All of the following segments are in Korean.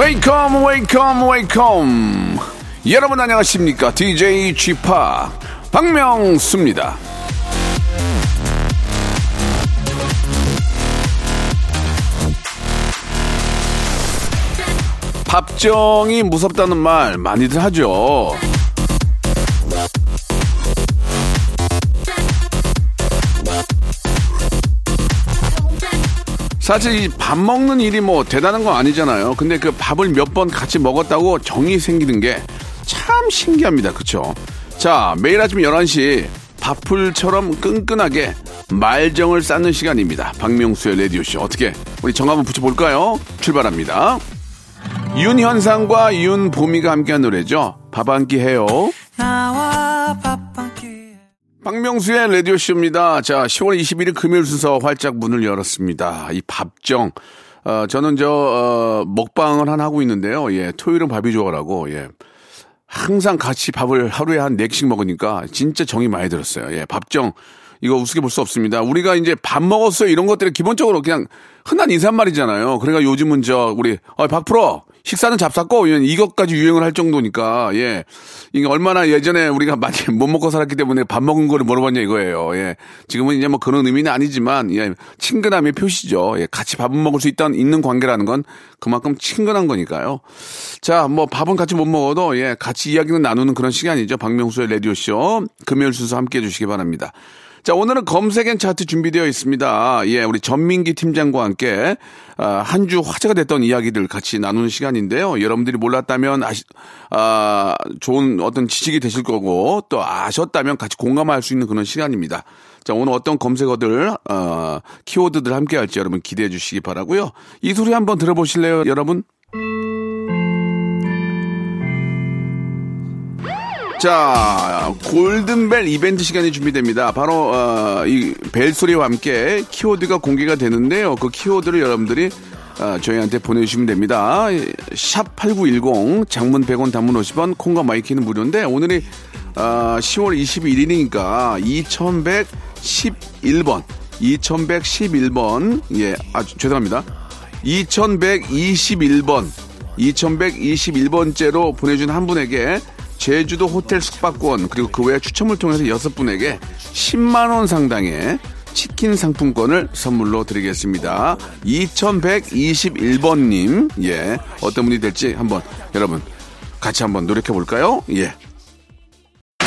Welcome, welcome, welcome. 여러분 안녕하십니까? DJ p 박명수입니다. 밥정이 무섭다는 말 많이들 하죠. 사실 이 밥 먹는 일이 뭐 대단한 건 아니잖아요. 근데 그 밥을 몇 번 같이 먹었다고 정이 생기는 게 참 신기합니다. 그쵸? 자, 매일 아침 11시 밥풀처럼 끈끈하게 말정을 쌓는 시간입니다. 박명수의 라디오쇼. 어떻게 우리 정 한번 붙여볼까요? 출발합니다. 윤현상과 윤보미가 함께한 노래죠. 밥 한 끼 해요. 박명수의 라디오쇼입니다. 자, 10월 21일 금요일 순서 활짝 문을 열었습니다. 이 밥정. 어, 저는 저, 어, 먹방을 하나 하고 있는데요. 예, 토요일은 밥이 좋아라고, 예. 항상 같이 밥을 하루에 한 4끼씩 먹으니까 진짜 정이 많이 들었어요. 예, 밥정. 이거 우습게 볼 수 없습니다. 우리가 이제 밥 먹었어요. 이런 것들은 기본적으로 그냥 흔한 인사말이잖아요. 그러니까 요즘은 저, 우리, 어, 박프로 식사는 잡쌌고, 이것까지 유행을 할 정도니까, 예. 이게 얼마나 예전에 우리가 많이 못 먹고 살았기 때문에 밥 먹은 거를 물어봤냐 이거예요. 예. 지금은 이제 뭐 그런 의미는 아니지만, 예. 친근함의 표시죠. 예. 같이 밥은 먹을 수 있다는, 있는 관계라는 건 그만큼 친근한 거니까요. 자, 뭐 밥은 같이 못 먹어도, 예. 같이 이야기는 나누는 그런 시간이죠. 박명수의 라디오 쇼. 금요일 순서 함께 해 주시기 바랍니다. 자, 오늘은 검색엔 차트 준비되어 있습니다. 예, 우리 전민기 팀장과 함께 아, 한주 화제가 됐던 이야기들 같이 나누는 시간인데요. 여러분들이 몰랐다면 아, 좋은 어떤 지식이 되실 거고 또 아셨다면 같이 공감할 수 있는 그런 시간입니다. 자, 오늘 어떤 검색어들, 어, 키워드들 함께 할지 여러분 기대해 주시기 바라고요. 이 소리 한번 들어보실래요, 여러분? 자, 골든벨 이벤트 시간이 준비됩니다. 바로 어, 이 벨 소리와 함께 키워드가 공개가 되는데요. 그 키워드를 여러분들이 어, 저희한테 보내주시면 됩니다. 샵 8910 장문 100원 단문 50원 콩과 my K는 무료인데 오늘이 어, 10월 21일이니까 2111번 2111번 예, 아 죄송합니다. 2121번 2121번째로 보내준 한 분에게 제주도 호텔 숙박권 그리고 그 외에 추첨을 통해서 여섯 분에게 10만 원 상당의 치킨 상품권을 선물로 드리겠습니다. 2121번님, 예, 어떤 분이 될지 한번 여러분 같이 한번 노력해 볼까요? 예.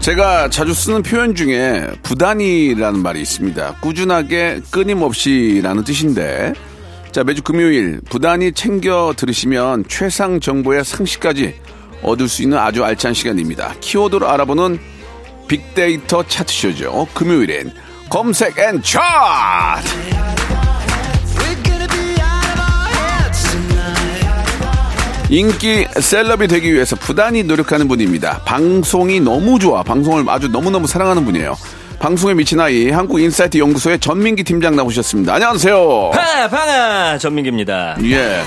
제가 자주 쓰는 표현 중에 부단이라는 말이 있습니다. 꾸준하게 끊임없이라는 뜻인데 자 매주 금요일 부단히 챙겨 들으시면 최상 정보의 상식까지 얻을 수 있는 아주 알찬 시간입니다. 키워드로 알아보는 빅데이터 차트쇼죠. 금요일엔 검색 N 차트! 인기 셀럽이 되기 위해서 부단히 노력하는 분입니다. 방송이 너무 좋아. 방송을 아주 너무너무 사랑하는 분이에요. 방송에 미친 아이 한국 인사이트 연구소의 전민기 팀장 나오셨습니다. 안녕하세요. 파 방미아 전민기입니다 예.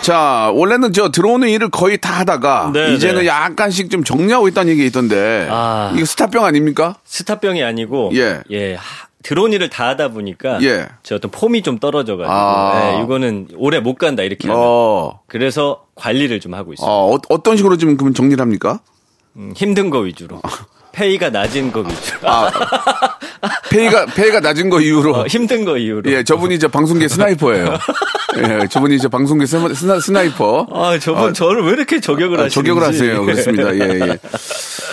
자, 원래는 저 들어오는 일을 거의 다 하다가 네, 이제는 네. 약간씩 좀 정리하고 있다는 얘기 있던데 아. 이거 스타병 아닙니까? 스타병이 아니고 예. 예 하- 드론 일을 다 하다 보니까 예. 제 어떤 폼이 좀 떨어져가지고 아. 예, 이거는 오래 못 간다 이렇게 어. 그래서 관리를 좀 하고 있습니다 어, 어, 떤 식으로 지금 그럼 정리를 합니까? 음, 힘든 거 위주로 페이가 낮은 거 위주로 아, 페이가 페이가 낮은 거 이후로 어, 힘든 거 이후로 예, 저분이 저 방송계 스나이퍼예요. 예, 저분이 저 방송계 스나, 스나, 스나이퍼. 아 저분 저를 왜 이렇게 저격을 아, 하시는지 저격을 하세요. 그렇습니다. 예, 예.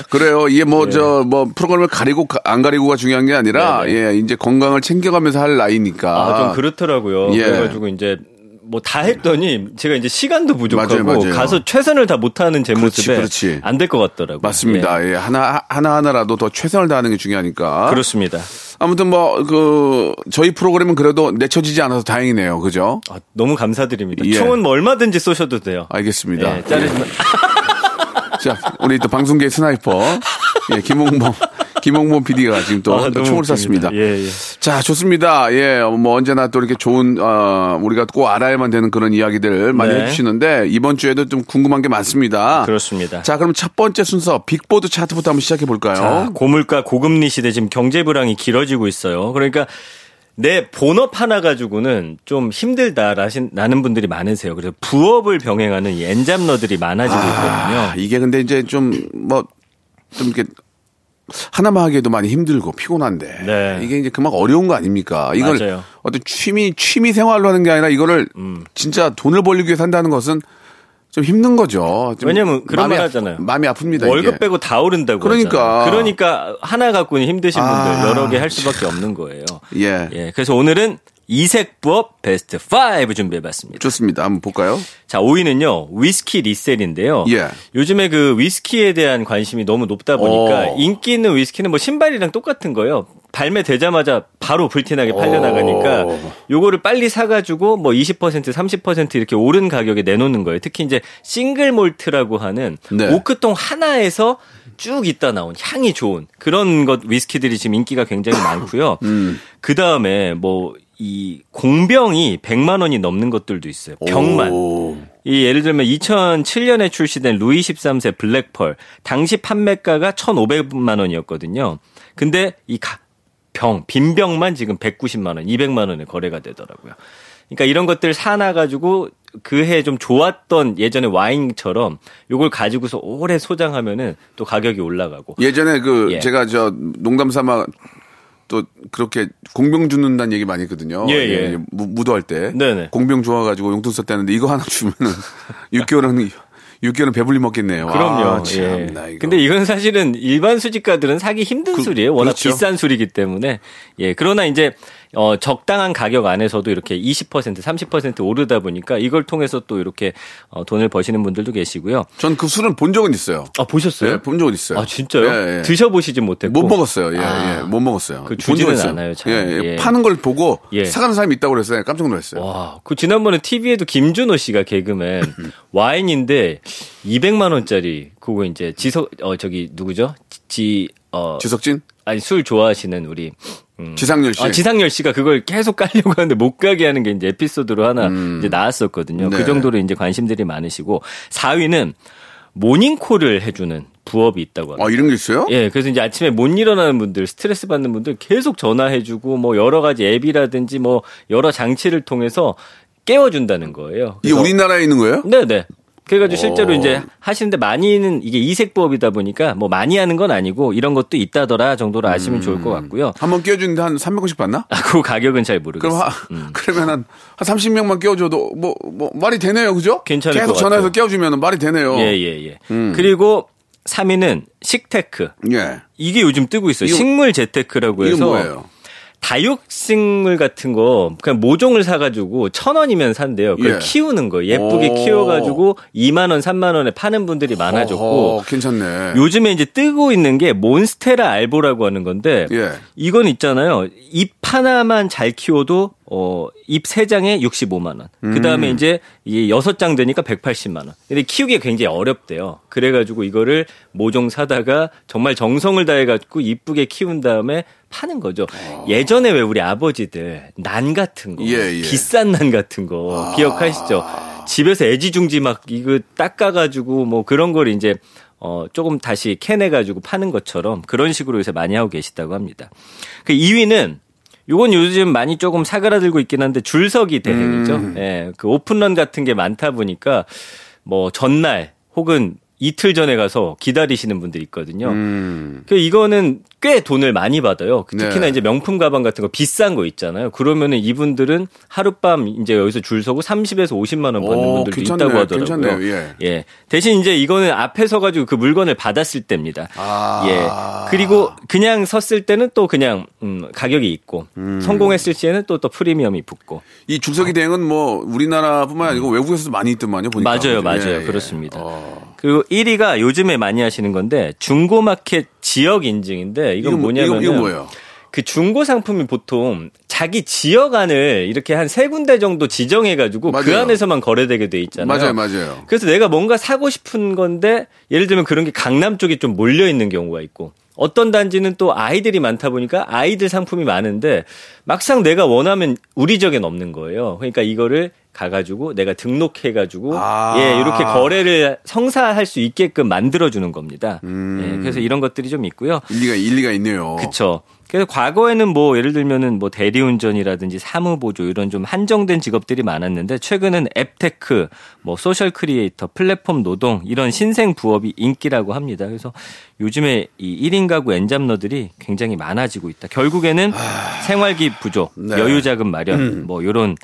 그래요. 이게 뭐저뭐 프로그램을 가리고 가- 안 가리고가 중요한 게 아니라 네네. 예 이제 건강을 챙겨가면서 할 나이니까. 아, 좀 그렇더라고요. 예. 그래가지고 이제 뭐다 했더니 제가 이제 시간도 부족하고 맞아요, 맞아요. 가서 최선을 다 못하는 제 모습에 그렇지. 안될 것 같더라고요. 맞습니다. 예. 하나 하나 하나라도 더 최선을 다하는 게 중요하니까. 예. 그렇습니다. 아무튼 뭐 그 저희 프로그램은 그래도 내쳐지지 않아서 다행이네요. 그죠? 아, 너무 감사드립니다. 예. 총은 뭐 얼마든지 쏘셔도 돼요. 알겠습니다. 예, 자르지만 자, 우리 또 방송계 스나이퍼 예, 김홍범 김홍범 PD가 지금 또 아, 총을. 쐈습니다. 예, 예. 자, 좋습니다. 예, 뭐 언제나 또 이렇게 좋은 어, 우리가 꼭 알아야만 되는 그런 이야기들 많이 네. 해주시는데 이번 주에도 좀 궁금한 게 많습니다. 그렇습니다. 자, 그럼 첫 번째 순서 빅보드 차트부터 한번 시작해 볼까요? 자, 고물가 고금리 시대 지금 경제 불황이 길어지고 있어요. 그러니까 내 본업 하나 가지고는 좀 힘들다라는 분들이 많으세요. 그래서 부업을 병행하는 이 엔잡러들이 많아지고 아, 있거든요. 이게 근데 이제 좀 뭐 좀 이렇게 하나만 하기에도 많이 힘들고 피곤한데 네. 이게 이제 그만 어려운 거 아닙니까? 이걸 맞아요. 음. 어떤 취미 취미 생활로 하는 게 아니라 이거를 진짜 돈을 벌기 위해 산다는 것은 좀 힘든 거죠. 좀 왜냐면 그런 말 아- 하잖아요. 마음이 아픕니다. 월급 이게. 빼고 다 오른다고 그러니까. 하잖아요. 그러니까 하나 갖고는 힘드신 분들 아. 여러 개 할 수밖에 없는 거예요. 예. 예. 그래서 오늘은 이색 부업 베스트 5 준비해봤습니다. 좋습니다. 한번 볼까요? 자, 5위는요, 위스키 리셀인데요. 예. 요즘에 그 위스키에 대한 관심이 너무 높다 보니까 어. 인기 있는 위스키는 뭐 신발이랑 똑같은 거예요. 발매되자마자 바로 불티나게 팔려나가니까 어. 요거를 빨리 사가지고 뭐 20% 30% 이렇게 오른 가격에 내놓는 거예요. 특히 이제 싱글 몰트라고 하는 네. 오크통 하나에서 쭉 있다 나온 향이 좋은 그런 것 위스키들이 지금 인기가 굉장히 많고요. 음. 그 다음에 뭐 이 공병이 100만 원이 넘는 것들도 있어요. 병만. 오. 이 예를 들면 2007년에 출시된 루이 13세 블랙펄 당시 판매가가 1,500만 원이었거든요. 근데 이 가- 병, 빈 병만 지금 190만 원, 200만 원에 거래가 되더라고요. 그러니까 이런 것들 사놔 가지고 그 해 좀 좋았던 예전에 와인처럼 요걸 가지고서 오래 소장하면은 또 가격이 올라가고. 예전에 그 예. 제가 저 농담 삼아 또 그렇게 공병 주는다는 얘기 많이 했거든요. 예, 예. 무, 무도할 때 네네. 공병 좋아가지고 용돈 썼다는데 이거 하나 주면은 6개월은 6개월은 배불리 먹겠네요. 그럼요. 아, 예. 참나 이거. 근데 이건 사실은 일반 수집가들은 사기 힘든 그- 술이에요. 워낙 그렇죠. 비싼 술이기 때문에. 예. 그러나 이제 어 적당한 가격 안에서도 이렇게 20% 30% 오르다 보니까 이걸 통해서 또 이렇게 어 돈을 버시는 분들도 계시고요. 전 그 술은 본 적은 있어요. 아 보셨어요? 예, 본 적은 있어요. 아 진짜요? 예, 예. 드셔보시지 못했고 못 먹었어요. 예, 아. 예, 못 먹었어요. 그 주지는. 않아요, 잘. 예, 예. 예. 파는 걸 보고 예. 사가는 사람이 있다고 그랬어요. 깜짝 놀랐어요. 와, 그 지난번에 TV에도 김준호 씨가 개그맨 와인인데 200만 원짜리 그거 이제 지석 어 저기 누구죠? 지 어 지석진, 아니 술 좋아하시는 우리 음. 지상렬 씨. 아, 지상열 씨가 그걸 계속 깔려고 하는데 못 가게 하는 게 이제 에피소드로 하나 이제 나왔었거든요. 네. 그 정도로 이제 관심들이 많으시고 4위는 모닝콜을 해주는 부업이 있다고 합니다. 아 이런 게 있어요? 예, 그래서 이제 아침에 못 일어나는 분들, 스트레스 받는 분들 계속 전화해주고 뭐 여러 가지 앱이라든지 뭐 여러 장치를 통해서 깨워준다는 거예요. 이게 우리나라에 있는 거예요? 네네. 그래가지고 실제로 오. 이제 하시는데 많이는 이게 이색부업이다 보니까 뭐 많이 하는 건 아니고 이런 것도 있다더라 정도로 아시면 좋을 것 같고요. 한 번 끼워주는데 한 300원씩 받나? 아, 그 가격은 잘 그럼 모르겠어요. 하, 그러면 한, 한 30명만 깨워줘도 뭐, 뭐, 말이 되네요. 그죠? 괜찮을 계속 것 전화해서. 깨워주면 말이 되네요. 예, 예, 예. 그리고 3위는 식테크. 예. 이게 요즘 뜨고 있어요. 식물 재테크라고 해서 뭐예요? 다육식물 같은 거 그냥 모종을 사가지고 천 원이면 산대요. 그걸 예. 키우는 거 예쁘게 오. 키워가지고 2만 원, 3만 원에 파는 분들이 많아졌고 어, 괜찮네. 요즘에 이제 뜨고 있는 게 몬스테라 알보라고 하는 건데 예. 이건 있잖아요. 잎 하나만 잘 키워도 어, 잎 세 장에 65만 원. 음. 그다음에 이제 이게 여섯 장 되니까 180만 원. 근데 키우기가 굉장히 어렵대요. 그래 가지고 이거를 모종 사다가 정말 정성을 다해 갖고 이쁘게 키운 다음에 파는 거죠. 예전에 왜 우리 아버지들 난 같은 거, 예, 예. 비싼 난 같은 거 기억하시죠? 집에서 애지중지 막 이거 닦아 가지고 뭐 그런 걸 이제 어, 조금 다시 캐내가지고 파는 것처럼 그런 식으로 요새 많이 하고 계시다고 합니다. 그 2위는 요건 요즘 많이 조금 사그라들고 있긴 한데 줄서기 대행이죠. 음. 예, 그 오픈런 같은 게 많다 보니까 뭐 전날 혹은 이틀 전에 가서 기다리시는 분들이 있거든요. 음. 그 이거는 꽤 돈을 많이 받아요. 특히나 네. 이제 명품 가방 같은 거 비싼 거 있잖아요. 그러면은 이분들은 하룻밤 이제 여기서 줄 서고 30에서 50만 원 받는 오, 분들도 괜찮네, 있다고 하더라고요. 괜찮네요. 예. 대신 이제 이거는 앞에 서 가지고 그 물건을 받았을 때입니다. 아. 예. 그리고 그냥 섰을 때는 또 그냥 음, 가격이 있고 성공했을 시에는 또또 프리미엄이 붙고. 이 줄서기 대행은 뭐 우리나라뿐만 아니고 외국에서도 많이 있더만요. 보니까. 맞아요, 맞아요. 예, 예. 그렇습니다. 어. 그리고 1위가 요즘에 많이 하시는 건데 중고마켓 지역 인증인데 이건 뭐- 뭐냐면 이건 뭐예요? 그 중고 상품이 보통 자기 지역 안을 이렇게 한 세 군데 정도 지정해가지고 그 맞아요. 안에서만 거래되게 돼 있잖아요. 맞아요, 맞아요. 그래서 내가 뭔가 사고 싶은 건데 예를 들면 그런 게 강남 쪽에 좀 몰려 있는 경우가 있고 어떤 단지는 또 아이들이 많다 보니까 아이들 상품이 많은데 막상 내가 원하면 우리 지역엔 없는 거예요. 그러니까 이거를 가가지고 내가 등록해가지고 아. 예 이렇게 거래를 성사할 수 있게끔 만들어주는 겁니다. 음. 예, 그래서 이런 것들이 좀 있고요. 일리가 일리가 있네요. 그쵸. 그래서 과거에는 뭐 예를 들면은 뭐 대리운전이라든지 사무보조 이런 좀 한정된 직업들이 많았는데 최근은 앱테크, 뭐 소셜 크리에이터, 플랫폼 노동 이런 신생 부업이 인기라고 합니다. 그래서 요즘에 이 1인 가구 엔잡러들이 굉장히 많아지고 있다. 결국에는 생활비 부족, 네. 여유 자금 마련 뭐 이런 어,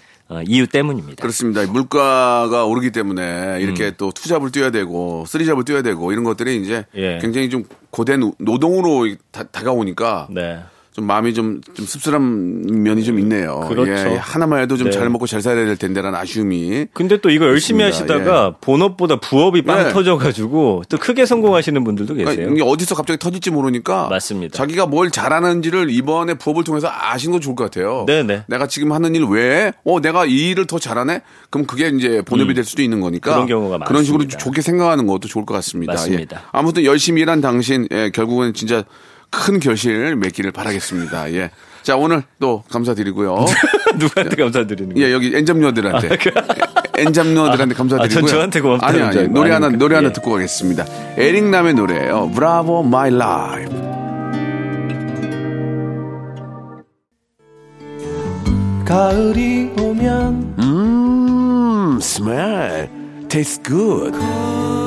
이유 때문입니다. 그렇습니다. 물가가 오르기 때문에 이렇게 음. 또 투잡을 뛰어야 되고 쓰리잡을 뛰어야 되고 이런 것들이 이제 예. 굉장히 좀 고된 노동으로 다, 다가오니까 네. 좀 마음이 좀, 좀 씁쓸한 면이 좀 있네요. 그렇죠. 예, 하나만 해도 좀 네. 잘 먹고 잘 살아야 될 텐데라는 아쉬움이. 근데 또 이거 열심히 그렇습니다. 하시다가 본업보다 부업이 빵 예. 터져가지고 또 크게 성공하시는 분들도 계세요. 그러니까 이게 어디서 갑자기 터질지 모르니까 맞습니다. 자기가 뭘 잘하는지를 이번에 부업을 통해서 아시는 거 좋을 것 같아요. 네네. 내가 지금 하는 일 외에 어 내가 이 일을 더 잘하네. 그럼 그게 이제 본업이 될 수도 있는 거니까 음. 그런 경우가 그런 식으로 많습니다. 좋게 생각하는 것도 좋을 것 같습니다. 맞습니다. 예. 아무튼 열심히 일한 당신 예, 결국은 진짜 큰 결실 맺기를 바라겠습니다. 예. 자 오늘 또 감사드리고요. 누구한테 감사드리는 거예요? 예, 여기 엔잡녀들한테. 엔잡녀들한테 감사드리고요. 아, 전 저한테 고맙다는 아니, 아니. 노래 하나. 노래 하나 예. 듣고 가겠습니다. 에릭남의 노래예요 Bravo My Life. 가을이 오면 음, smell. Tastes good. 우체국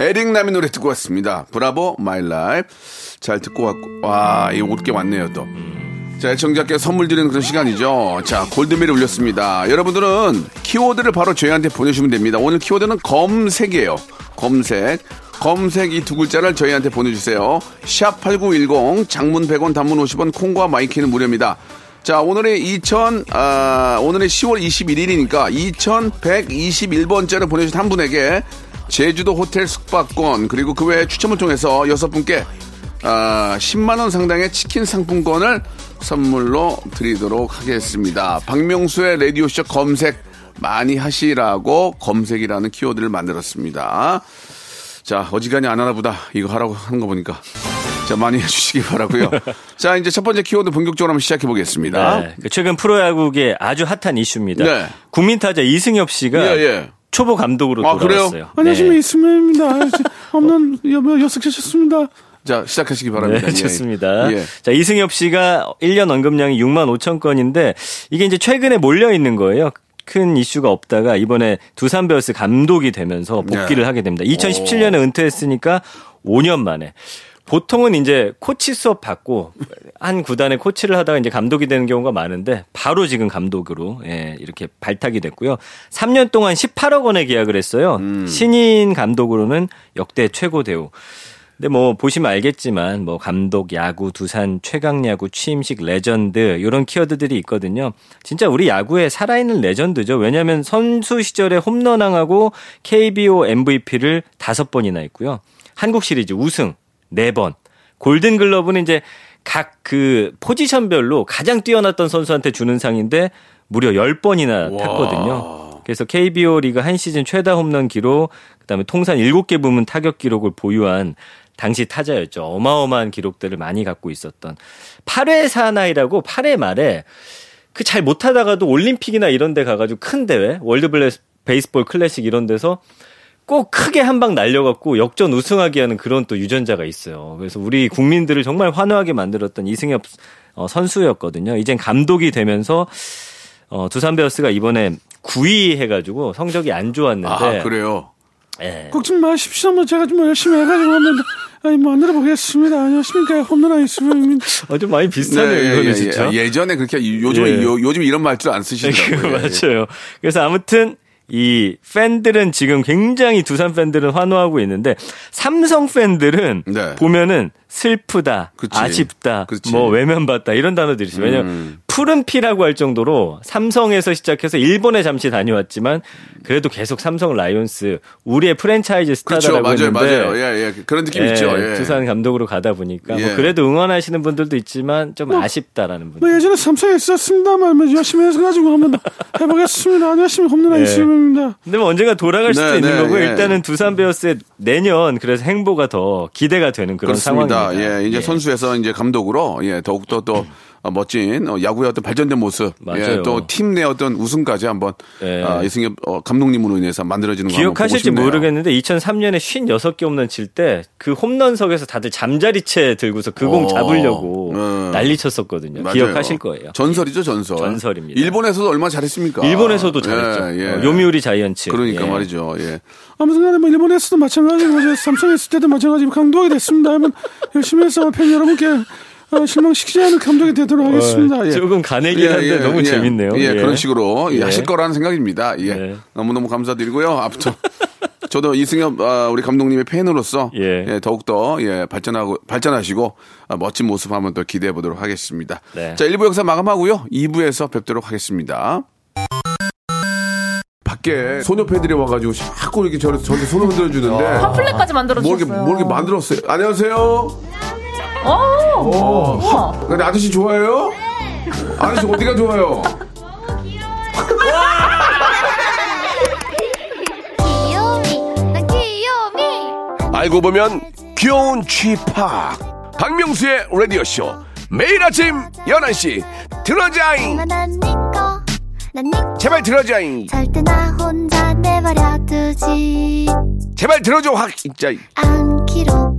에릭 남의 노래 듣고 왔습니다. Bravo my life. 잘 듣고 왔고. 와, 이거 올 게 왔네요, 또. 자, 애청자께 선물 드리는 그런 시간이죠. 자, 골드벨이 울렸습니다. 여러분들은 키워드를 바로 저희한테 보내주시면 됩니다. 오늘 키워드는 검색이에요. 검색. 검색 이 두 글자를 저희한테 보내주세요. 샵 8910, 장문 100원, 단문 50원, 콩과 마이케이는 무료입니다. 자, 오늘의 2000, 아, 오늘의 10월 21일이니까 2121번째를 보내주신 한 분에게 제주도 호텔 숙박권, 그리고 그 외에 추첨을 통해서 여섯 분께 아, 10만 원 상당의 치킨 상품권을 선물로 드리도록 하겠습니다. 박명수의 라디오 쇼 검색 많이 하시라고 검색이라는 키워드를 만들었습니다. 자, 어지간히 안 하나 보다. 이거 하라고 하는 거 보니까. 자, 많이 해주시기 바라고요 자, 이제 첫 번째 키워드 본격적으로 한번 시작해 보겠습니다. 네, 그 최근 프로야구계 아주 핫한 이슈입니다. 네. 국민 타자 이승엽 씨가 예, 예. 초보 감독으로 아, 그래요? 돌아왔어요. 안녕하십니까 네. 이승민입니다. 없는 여석하셨습니다. 자, 시작하시기 바랍니다. 네, 예. 좋습니다. 예. 자, 이승엽 씨가 1년 언급량이 6만 5천 건인데 이게 이제 최근에 몰려 있는 거예요. 큰 이슈가 없다가 이번에 두산 베어스 감독이 되면서 복귀를 네. 하게 됩니다. 2017년에 은퇴했으니까 5년 만에. 보통은 이제 코치 수업 받고 한 구단의 코치를 하다가 이제 감독이 되는 경우가 많은데 바로 지금 감독으로 예, 이렇게 발탁이 됐고요. 3년 동안 18억 원에 계약을 했어요. 음. 신인 감독으로는 역대 최고 대우. 근데 뭐 보시면 알겠지만 뭐 감독, 야구, 두산 최강 야구, 취임식 레전드 이런 키워드들이 있거든요. 진짜 우리 야구에 살아있는 레전드죠. 왜냐하면 선수 시절에 홈런왕하고 KBO MVP를 다섯 번이나 했고요. 한국 시리즈 우승 네 번. 골든 글러브는 이제 각 그 포지션별로 가장 뛰어났던 선수한테 주는 상인데 무려 10번이나 탔거든요. 그래서 KBO 리그 한 시즌 최다 홈런 기록, 그다음에 통산 7개 부문 타격 기록을 보유한 당시 타자였죠. 어마어마한 기록들을 많이 갖고 있었던 8회 사나이라고 8회 말에 그 잘 못하다가도 올림픽이나 이런 데 가가지고 큰 대회, 월드 블레 베이스볼 클래식 이런 데서 꼭 크게 한 방 날려갖고 역전 우승하게 하는 그런 또 유전자가 있어요. 그래서 우리 국민들을 정말 환호하게 만들었던 이승엽 어, 선수였거든요. 이젠 감독이 되면서 어, 두산 베어스가 이번에 9위 해가지고 성적이 안 좋았는데. 아, 그래요. 예. 걱정 마십시오. 뭐 제가 좀 열심히 해가지고 한번 아니 만들어 보겠습니다. 안녕하십니까 홈런. 어, 좀 많이 비슷하네요, 이거는 진짜. 예, 전에 그렇게 요즘 예. 요, 요즘 이런 말투 안 쓰시더라고요. 예. 맞아요. 그래서 아무튼 이 팬들은 지금 굉장히 두산 팬들은 환호하고 있는데 삼성 팬들은 네. 보면은 슬프다, 그치. 아쉽다, 그치. 뭐 외면받다 이런 단어들이 있어요. 왜냐면 음. 푸른 피라고 할 정도로 삼성에서 시작해서 일본에 잠시 다녀왔지만 그래도 계속 삼성 라이온스 우리의 프랜차이즈 그렇죠. 스타다라고 맞아요. 했는데 맞아요. 예, 예. 그런 느낌 예, 있죠. 예. 두산 감독으로 가다 보니까 예. 뭐 그래도 응원하시는 분들도 있지만 좀 아쉽다라는 분들. 뭐 예전에 삼성에 있었습니다만 뭐 열심히 해서 가지고 한번 해보겠습니다. 안녕하십니까 홈런 예. 아이스입니다. 근데 뭐 언젠가 돌아갈 수도 네, 있는 네, 거고 예. 일단은 두산 베어스의 내년 그래서 행보가 더 기대가 되는 그런 그렇습니다. 상황입니다. 예, 이제 선수에서 이제 감독으로 예, 더욱 더 또 어, 멋진 어, 야구의 어떤 발전된 모습, 예, 맞아요. 또팀 내 어떤 우승까지 한번 예. 아, 이승엽 어, 감독님으로 인해서 만들어지는 기억하실지. 모르겠는데 2003년에 56개 홈런 칠 때 그 홈런석에서 다들 잠자리채 들고서 그공 어, 잡으려고 음. 난리 쳤었거든요. 맞아요. 기억하실 거예요. 전설이죠, 전설. 전설입니다. 일본에서도 얼마나 잘했습니까? 일본에서도 잘했죠. 예, 예. 어, 요미우리 자이언츠. 그러니까 예. 말이죠. 예. 아무튼 간에 뭐 일본에서도 마찬가지고 저 삼성에 있을 때도 마찬가지고 강도하게 됐습니다. 열심히 해서 팬 여러분께 어, 실망시키지 않은 감독이 되도록 하겠습니다. 예. 조금 가내긴 한데 너무 재밌네요. 예, 예. 그런 식으로 예, 예. 하실 거라는 생각입니다. 예. 네. 너무너무 감사드리고요. 앞으로 저도 이승엽 아, 우리 감독님의 팬으로서 예. 예, 더욱더 예, 발전하고 발전하시고 아, 멋진 모습 한번 더 기대해 보도록 하겠습니다. 네. 자, 1부 영상 마감하고요. 2부에서 뵙도록 하겠습니다. 밖에 소녀 팬들이 와가지고 자꾸 이렇게 저를 저한테 손을 흔들어 주는데 팜플렛까지 만들어 주셨어요. 뭐 이렇게 만들었어요. 안녕하세요. 오! 어, 우와. 근데 아저씨 좋아해요? 아저씨 어디가 좋아요? 귀요미. 난 귀요미. 알고 보면 귀여운 쥐팍. 박명수의 라디오쇼. 매일 아침 11시. 들어자잉. 난 니꺼 제발 들어자잉. 절대 나 혼자 내버려 두지. 제발 들어줘 확. 진짜 않기로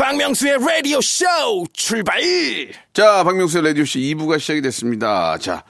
박명수의 라디오 쇼 출발! 자, 박명수의 라디오 쇼 2부가 시작이 됐습니다. 자,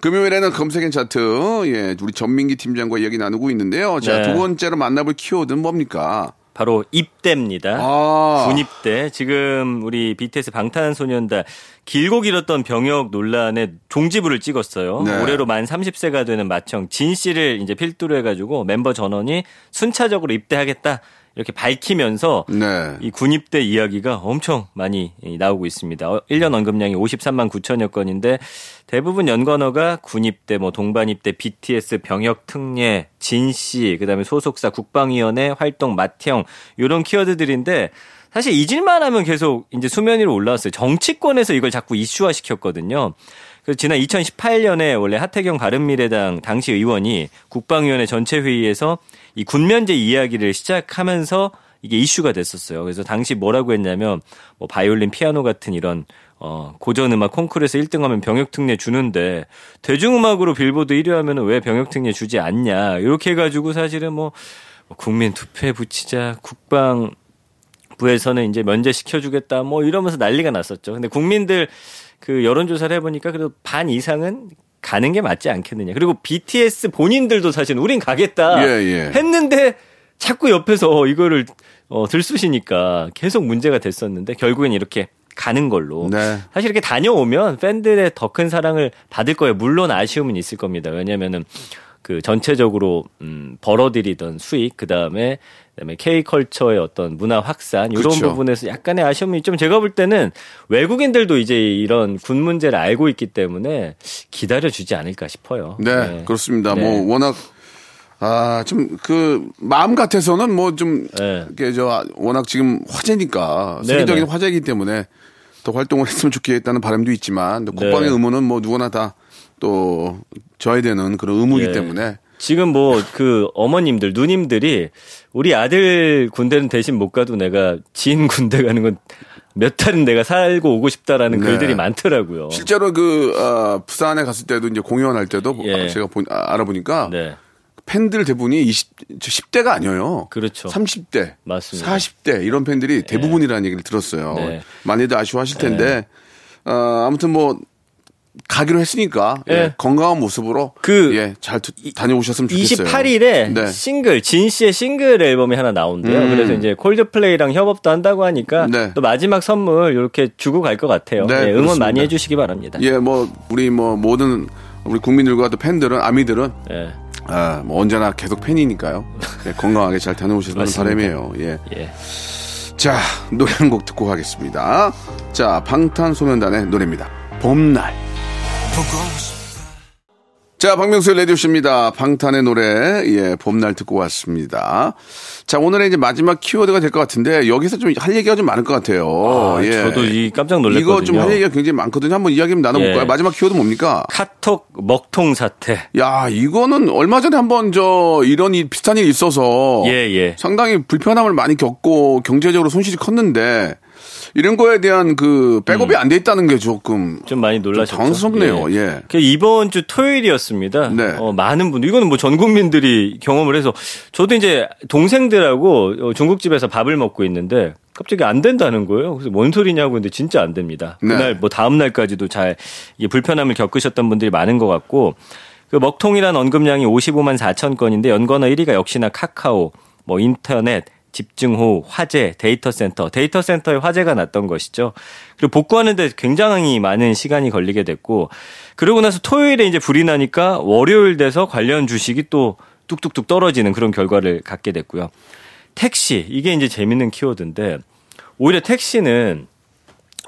금요일에는 검색 N 차트, 예, 우리 전민기 팀장과 이야기 나누고 있는데요. 자, 네. 두 번째로 만나볼 키워드는 뭡니까? 바로 입대입니다. 아. 군입대. 지금 우리 BTS 방탄소년단 길고 길었던 병역 논란에 종지부를 찍었어요. 네. 올해로 만 30세가 되는 맏형 진 씨를 이제 필두로 해가지고 멤버 전원이 순차적으로 입대하겠다. 이렇게 밝히면서 네. 이 군입대 이야기가 엄청 많이 나오고 있습니다. 어, 1년 언급량이 53만 9천여 건인데 대부분 연관어가 군입대, 뭐 동반입대, BTS, 병역 특례, 진씨, 그다음에 소속사 국방위원회 활동 맏형 이런 키워드들인데 사실 잊을만 하면 계속 이제 수면 위로 올라왔어요. 정치권에서 이걸 자꾸 이슈화 시켰거든요. 그래서 지난 2018년에 원래 하태경 바른미래당 당시 의원이 국방위원회 전체 회의에서 이 군면제 이야기를 시작하면서 이게 이슈가 됐었어요. 그래서 당시 뭐라고 했냐면 뭐 바이올린, 피아노 같은 이런 어 고전 음악 콩쿠르에서 1등하면 병역 특례 주는데 대중음악으로 빌보드 1위 하면은 왜 병역 특례 주지 않냐. 이렇게 해 가지고 사실은 뭐 국민 투표에 붙이자 국방 부에서는 이제 면제시켜 주겠다 뭐 이러면서 난리가 났었죠. 근데 국민들 그 여론조사를 해보니까 그래도 반 이상은 가는 게 맞지 않겠느냐. 그리고 BTS 본인들도 사실 우린 가겠다 예, 예. 했는데 자꾸 옆에서 이거를 어, 들쑤시니까 계속 문제가 됐었는데 결국엔 이렇게 가는 걸로. 네. 사실 이렇게 다녀오면 팬들의 더 큰 사랑을 받을 거예요. 물론 아쉬움은 있을 겁니다. 왜냐면은 그 전체적으로 음 벌어들이던 수익 그다음에 그다음에 K 컬처의 어떤 문화 확산 이런 그렇죠. 부분에서 약간의 아쉬움이 좀 제가 볼 때는 외국인들도 이제 이런 군 문제를 알고 있기 때문에 기다려 주지 않을까 싶어요. 네, 그렇습니다. 네. 뭐 워낙 아, 좀 그 마음 같아서는 뭐 좀 네. 이게 저 워낙 지금 화제니까 네, 세계적인 네. 화제이기 때문에 더 활동을 했으면 좋겠다는 바람도 있지만 또 국방의 네. 의무는 뭐 누구나 다 또 져야 되는 그런 의무이기 예. 때문에 지금 뭐 그 어머님들 누님들이 우리 아들 군대는 대신 못 가도 내가 지인 군대 가는 건 몇 달은 내가 살고 오고 싶다라는 네. 글들이 많더라고요. 실제로 그 아, 부산에 갔을 때도 이제 공연할 때도 예. 제가 본- 아, 알아보니까 네. 팬들 대부분이 20, 10대가 아니에요. 그렇죠. 30대, 맞습니다. 40대 이런 팬들이 대부분이라는 얘기를 들었어요. 네. 많이들 아쉬워하실 텐데 어, 아무튼 뭐 가기로 했으니까 예, 예. 건강한 모습으로 그 예, 잘 두- 다녀오셨으면 좋겠어요. 28일에 네. 싱글 진 씨의 싱글 앨범이 하나 나온대요. 음. 그래서 이제 콜드플레이랑 협업도 한다고 하니까 네. 또 마지막 선물 이렇게 주고 갈 것 같아요. 네, 네, 응원 그렇습니다. 많이 해주시기 바랍니다. 예, 뭐 우리 뭐 모든 우리 국민들과 또 팬들은 아미들은 예. 아, 뭐 언제나 계속 팬이니까요. 예, 건강하게 잘 맞습니다. 바람이에요. 예. 예. 자, 노래 한 곡 듣고 가겠습니다. 자, 방탄소년단의 노래입니다. 봄날. 자, 박명수의 라디오쇼입니다. 방탄의 노래, 예, 봄날 듣고 왔습니다. 자, 오늘의 이제 마지막 키워드가 될 것 같은데, 여기서 좀 할 얘기가 좀 많을 것 같아요. 아, 예. 저도 이 깜짝 놀랐거든요. 이거 좀 할 얘기가 굉장히 많거든요. 한번 이야기 좀 나눠볼까요? 예. 마지막 키워드 뭡니까? 카톡 먹통 사태. 야, 이거는 얼마 전에 한번 저, 이런 일, 비슷한 일이 있어서. 예, 예. 상당히 불편함을 많이 겪고 경제적으로 손실이 컸는데, 이런 거에 대한 그 백업이 안 돼 있다는 게 조금 좀 많이 놀라셨죠. 당황스럽네요. 예. 그 이번 주 토요일이었습니다. 네. 어, 많은 분들 이거는 뭐 전 국민들이 경험을 해서 저도 이제 동생들하고 어, 중국집에서 밥을 먹고 있는데 갑자기 안 된다는 거예요. 그래서 뭔 소리냐고 근데 진짜 안 됩니다. 네. 그날 뭐 다음 날까지도 잘 이게 불편함을 겪으셨던 분들이 많은 것 같고 그 먹통이란 언급량이 55만 4천 건인데 연관어 1위가 역시나 카카오, 뭐 인터넷, 집중호우, 화재, 데이터 센터, 데이터 센터에 화재가 났던 것이죠. 그리고 복구하는데 굉장히 많은 시간이 걸리게 됐고, 그러고 나서 토요일에 이제 불이 나니까 월요일 돼서 관련 주식이 또 뚝뚝뚝 떨어지는 그런 결과를 갖게 됐고요. 택시, 이게 이제 재밌는 키워드인데, 오히려 택시는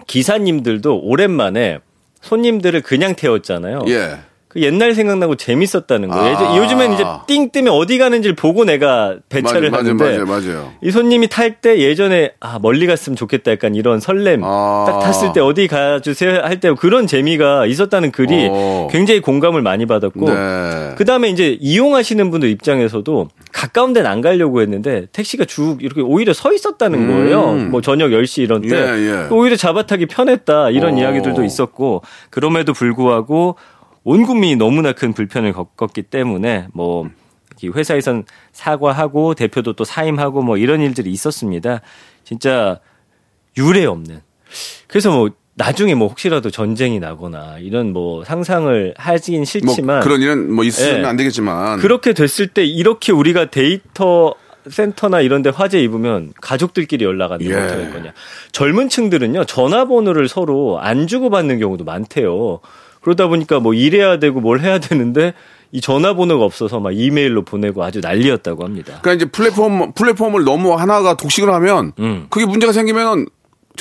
기사님들도 오랜만에 손님들을 그냥 태웠잖아요. 예. 그 옛날 생각나고 재밌었다는 거예요. 아. 예전- 요즘엔 이제 띵 뜨면 어디 가는지를 보고 내가 배차를 맞아요, 하는데 맞아요, 맞아요. 이 손님이 탈 때 예전에 아 멀리 갔으면 좋겠다 약간 이런 설렘 아. 딱 탔을 때 어디 가주세요 할 때 그런 재미가 있었다는 글이 어. 굉장히 공감을 많이 받았고 네. 그 다음에 이제 이용하시는 분들 입장에서도 가까운 데는 안 가려고 했는데 택시가 쭉 이렇게 오히려 서 있었다는 거예요. 뭐 저녁 10시 이런 때. 음. 예, 예. 오히려 잡아타기 편했다. 이런 어. 이야기들도 있었고 그럼에도 불구하고 온 국민이 너무나 큰 불편을 겪었기 때문에 뭐이 회사에선 사과하고 대표도 또 사임하고 뭐 이런 일들이 있었습니다. 진짜 유례 없는. 그래서 뭐 나중에 뭐 혹시라도 전쟁이 나거나 이런 뭐 상상을 하긴 뭐 싫지만 그런 일은 뭐 있으면 예. 안 되겠지만 그렇게 됐을 때 이렇게 우리가 데이터 센터나 이런 데 화재 입으면 가족들끼리 연락 안 되면 예. 거냐. 젊은 층들은요, 전화번호를 서로 안 주고 받는 경우도 많대요. 그러다 보니까 뭐 일해야 되고 뭘 해야 되는데 이 전화번호가 없어서 막 이메일로 보내고 아주 난리였다고 합니다. 그러니까 이제 플랫폼 플랫폼을 너무 하나가 독식을 하면 음. 그게 문제가 생기면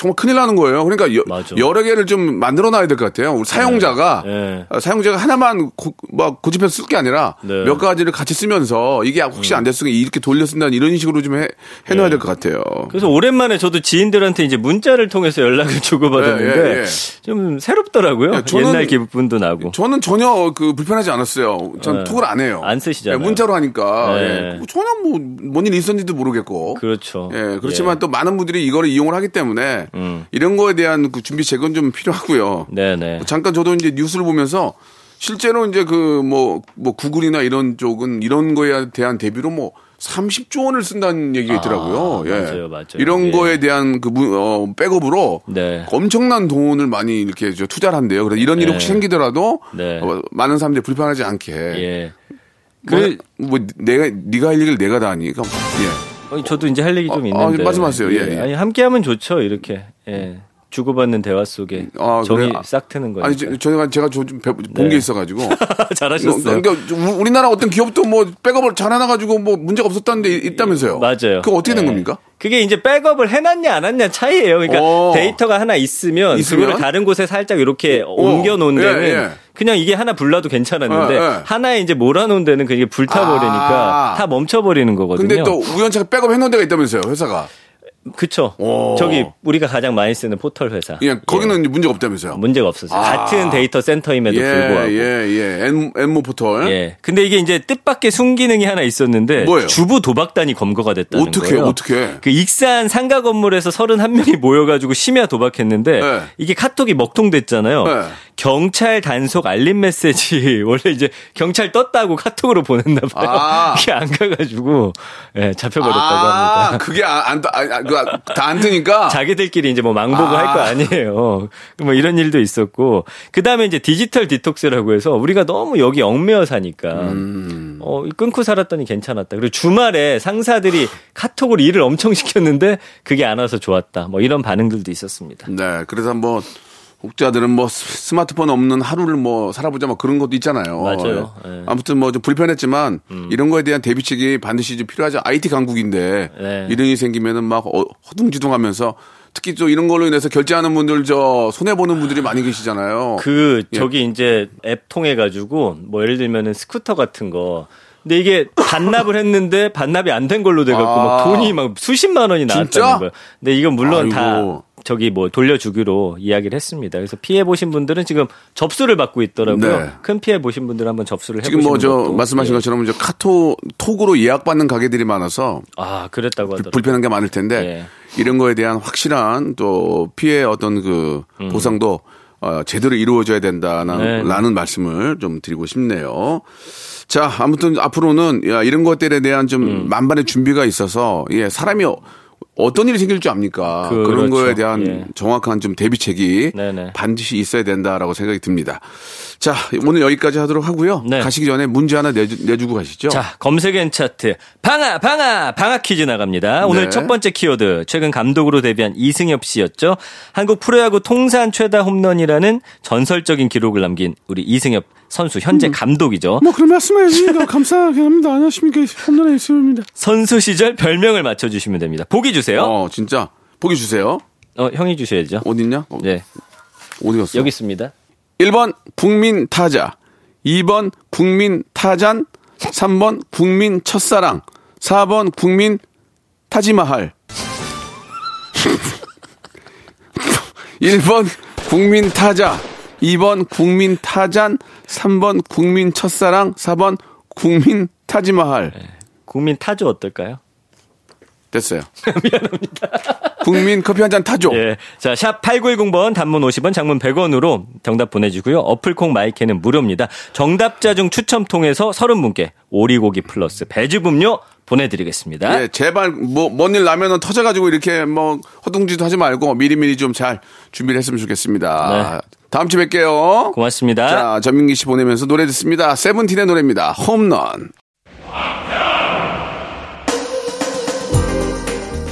정말 큰일 나는 거예요. 그러니까 여, 맞아. 여러 개를 좀 만들어 놔야 될 것 같아요. 우리 사용자가 네. 어, 사용자가 하나만 고, 막 고집해서 쓸 게 아니라 네. 몇 가지를 같이 쓰면서 이게 혹시 안 됐으면 이렇게 돌려 쓴다는 이런 식으로 좀 해, 해놔야 네. 될것 같아요. 그래서 오랜만에 저도 지인들한테 이제 문자를 통해서 연락을 주고받았는데 예, 예, 예. 좀 새롭더라고요. 예, 저는- 옛날 기분도 나고. 저는 전혀 그 불편하지 않았어요. 전 네. 톡을 안 해요. 안 쓰시잖아요. 예, 문자로 하니까 네. 예, 뭐 전혀 뭐뭔 일이 있었는지도 모르겠고. 그렇죠. 예, 그렇지만 또 많은 분들이 이거를 이용을 하기 때문에 음. 이런 거에 대한 그 준비 제건 좀 필요하고요. 네네. 잠깐 저도 이제 뉴스를 보면서 실제로 이제 그 뭐 뭐 구글이나 이런 쪽은 이런 거에 대한 대비로 뭐 30조 원을 쓴다는 얘기가 있더라고요. 아, 예. 맞아요, 맞아요. 이런 예. 거에 대한 그 무- 어, 백업으로 네. 엄청난 돈을 많이 이렇게 저 투자를 한대요. 그래서 이런 일이 네. 혹시 생기더라도 네. 어, 많은 사람들이 불편하지 않게. 예. 뭐, 그- 뭐 내가 네가 할 얘기를 내가 다 하니. 그러니까 예. 어, 저도 이제 할 얘기 좀 어, 있는데. 어, 말씀하세요. 예, 예. 아니 함께하면 좋죠. 이렇게. 예. 주고받는 대화 속에 아, 정이 그래요? 싹 트는 거예요. 아니, 저- 제가, 제가 좀본게 네. 있어가지고. 잘하셨어요. 그러니까 우- 우리나라 어떤 기업도 뭐 백업을 잘 해놔가지고 뭐 문제가 없었다는데 있다면서요. 맞아요. 그거 어떻게 된 네. 겁니까? 그게 이제 백업을 해놨냐 안 했냐 차이예요. 그러니까 오. 데이터가 하나 있으면, 있으면? 그거를 다른 곳에 살짝 이렇게 옮겨 놓은 예, 데는 예. 그냥 이게 하나 불나도 괜찮았는데 예, 예. 하나에 이제 몰아놓은 데는 그게 불타버리니까 아. 다 멈춰버리는 거거든요. 근데 또 우연찮게 백업 해놓은 데가 있다면서요, 회사가. 그쵸. 오. 저기 우리가 가장 많이 쓰는 포털 회사. 예, 거기는 이제 문제가 없다면서요. 문제가 없었어요. 아. 같은 데이터 센터임에도 예, 불구하고. 예, 예. 엔, 엔모 포털. 예. 근데 이게 이제 뜻밖의 순기능이 하나 있었는데 뭐예요? 주부 도박단이 검거가 됐다는 어떻게, 거예요. 어떻게. 그 익산 상가 건물에서 31명이 모여 가지고 심야 도박했는데 네. 이게 카톡이 먹통됐잖아요. 네. 경찰 단속 알림 메시지 원래 이제 경찰 떴다고 카톡으로 보냈나 봐요. 아. 이게 안 가 가지고 예, 잡혀 버렸다고 아, 합니다. 그게 안, 다 안 뜨니까. 자기들끼리 이제 뭐 망보고 아. 할거 아니에요. 뭐 이런 일도 있었고 그 다음에 이제 디지털 디톡스라고 해서 우리가 너무 여기 얽매여 사니까 음. 어 끊고 살았더니 괜찮았다. 그리고 주말에 상사들이 카톡으로 일을 엄청 시켰는데 그게 안 와서 좋았다. 뭐 이런 반응들도 있었습니다. 네, 그래서 뭐, 혹자들은 뭐 스- 스마트폰 없는 하루를 뭐 살아보자 뭐 그런 것도 있잖아요. 맞아요. 예. 예. 아무튼 뭐 좀 불편했지만 이런 거에 대한 대비책이 반드시 좀 필요하죠. IT 강국인데 네. 이런 일이 생기면은 막 어- 허둥지둥하면서 특히 또 이런 걸로 인해서 결제하는 분들 저 손해 보는 분들이 많이 계시잖아요. 그 예. 저기 이제 앱 통해 가지고 뭐 예를 들면은 스쿠터 같은 거 근데 이게 반납을 했는데 반납이 안 된 걸로 돼갖고 아. 막 돈이 막 수십만 원이 나왔다는? 거예요. 근데 이건 물론 다 아이고. 저기 뭐 돌려주기로 이야기를 했습니다. 그래서 피해 보신 분들은 지금 접수를 받고 있더라고요. 네. 큰 피해 보신 분들은 한번 접수를 지금 해보시는 뭐 저. 말씀하신 예. 것처럼 이제 카톡 톡으로 예약받는 가게들이 많아서 아 그랬다고 하더라고요. 불편한 게 많을 텐데 예. 이런 거에 대한 확실한 또 피해 어떤 그 보상도 어, 제대로 이루어져야 된다는 음. 네. 라는 말씀을 좀 드리고 싶네요. 자, 아무튼 앞으로는 야, 이런 것들에 대한 좀 음. 만반의 준비가 있어서 예, 사람이 어- 어떤 일이 생길 줄 압니까? 그 그렇죠. 런 거에 대한 예. 정확한 좀 대비책이 네네. 반드시 있어야 된다라고 생각이 듭니다. 자, 오늘 여기까지 하도록 하고요. 네. 가시기 전에 문제 하나 내주, 내주 고 가시죠. 자, 검색엔 차트. 방아, 방아, 방아 퀴즈 나갑니다. 오늘 네. 첫 번째 키워드. 최근 감독으로 데뷔한 이승엽 씨였죠. 한국 프로야구 통산 최다 홈런이라는 전설적인 기록을 남긴 우리 이승엽 선수, 현재 감독이죠. 뭐 그런 말씀해 주시니까 감사하게 합니다. 안녕하십니까. 홈런의 이승입니다. 선수 시절 별명을 맞춰주시면 됩니다. 보기 주세요. 어, 어, 진짜. 보기 주세요. 형이 주셔야죠. 어딨냐? 어, 네, 어디 갔어? 여기 있습니다. 1번 국민 타자, 2번 국민 타잔, 3번 국민 첫사랑, 4번 국민 타지마할. 1번 국민 타자, 2번 국민 타잔, 3번 국민 첫사랑, 4번 국민 타지마할. 국민 타조 어떨까요? 됐어요. 미안합니다. 국민 커피 한 잔 타죠. 예. 자, 샵 8910번 단문 50원, 장문 100원으로 정답 보내주고요. 어플콩 마이크는 무료입니다. 정답자 중 추첨 통해서 30분께 오리고기 플러스 배즙음료 보내드리겠습니다. 예, 제발 뭐먼 일 나면은 터져가지고 이렇게 뭐 허둥지도 하지 말고 미리미리 좀 잘 준비를 했으면 좋겠습니다. 다음 주에 뵐게요. 고맙습니다. 자, 전민기 씨 보내면서 노래 듣습니다. 세븐틴의 노래입니다. 홈런.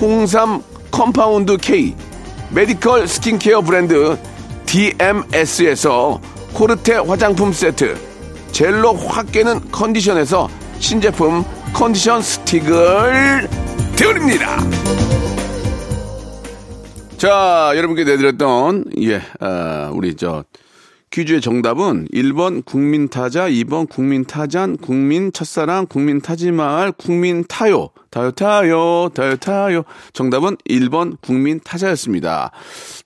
홍삼 컴파운드 K, 메디컬 스킨케어 브랜드 DMS에서 코르테 화장품 세트, 젤로 확 깨는 컨디션에서 신제품 컨디션 스틱을 드립니다. 자, 여러분께 내드렸던, 예, 아, 우리 저, 퀴즈의 정답은 1번 국민타자, 2번 국민타잔, 국민첫사랑, 국민타지말, 국민타요. 타요, 타요, 타요, 타요. 정답은 1번 국민타자였습니다.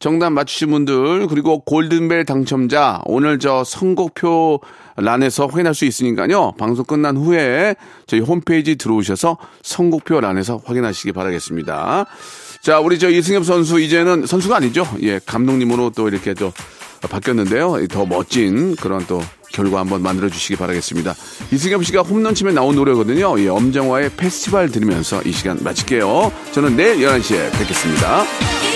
정답 맞추신 분들, 그리고 골든벨 당첨자, 오늘 저 선곡표 란에서 확인할 수 있으니까요. 방송 끝난 후에 저희 홈페이지 들어오셔서 선곡표 란에서 확인하시기 바라겠습니다. 자, 우리 저 이승엽 선수 이제는 선수가 아니죠. 예, 감독님으로 또 이렇게 또 바뀌었는데요. 더 멋진 그런 또 결과 한번 만들어 주시기 바라겠습니다. 이승엽 씨가 홈런 치면 나온 노래거든요. 예, 엄정화의 페스티벌 들으면서 이 시간 마칠게요. 저는 내일 11시에 뵙겠습니다.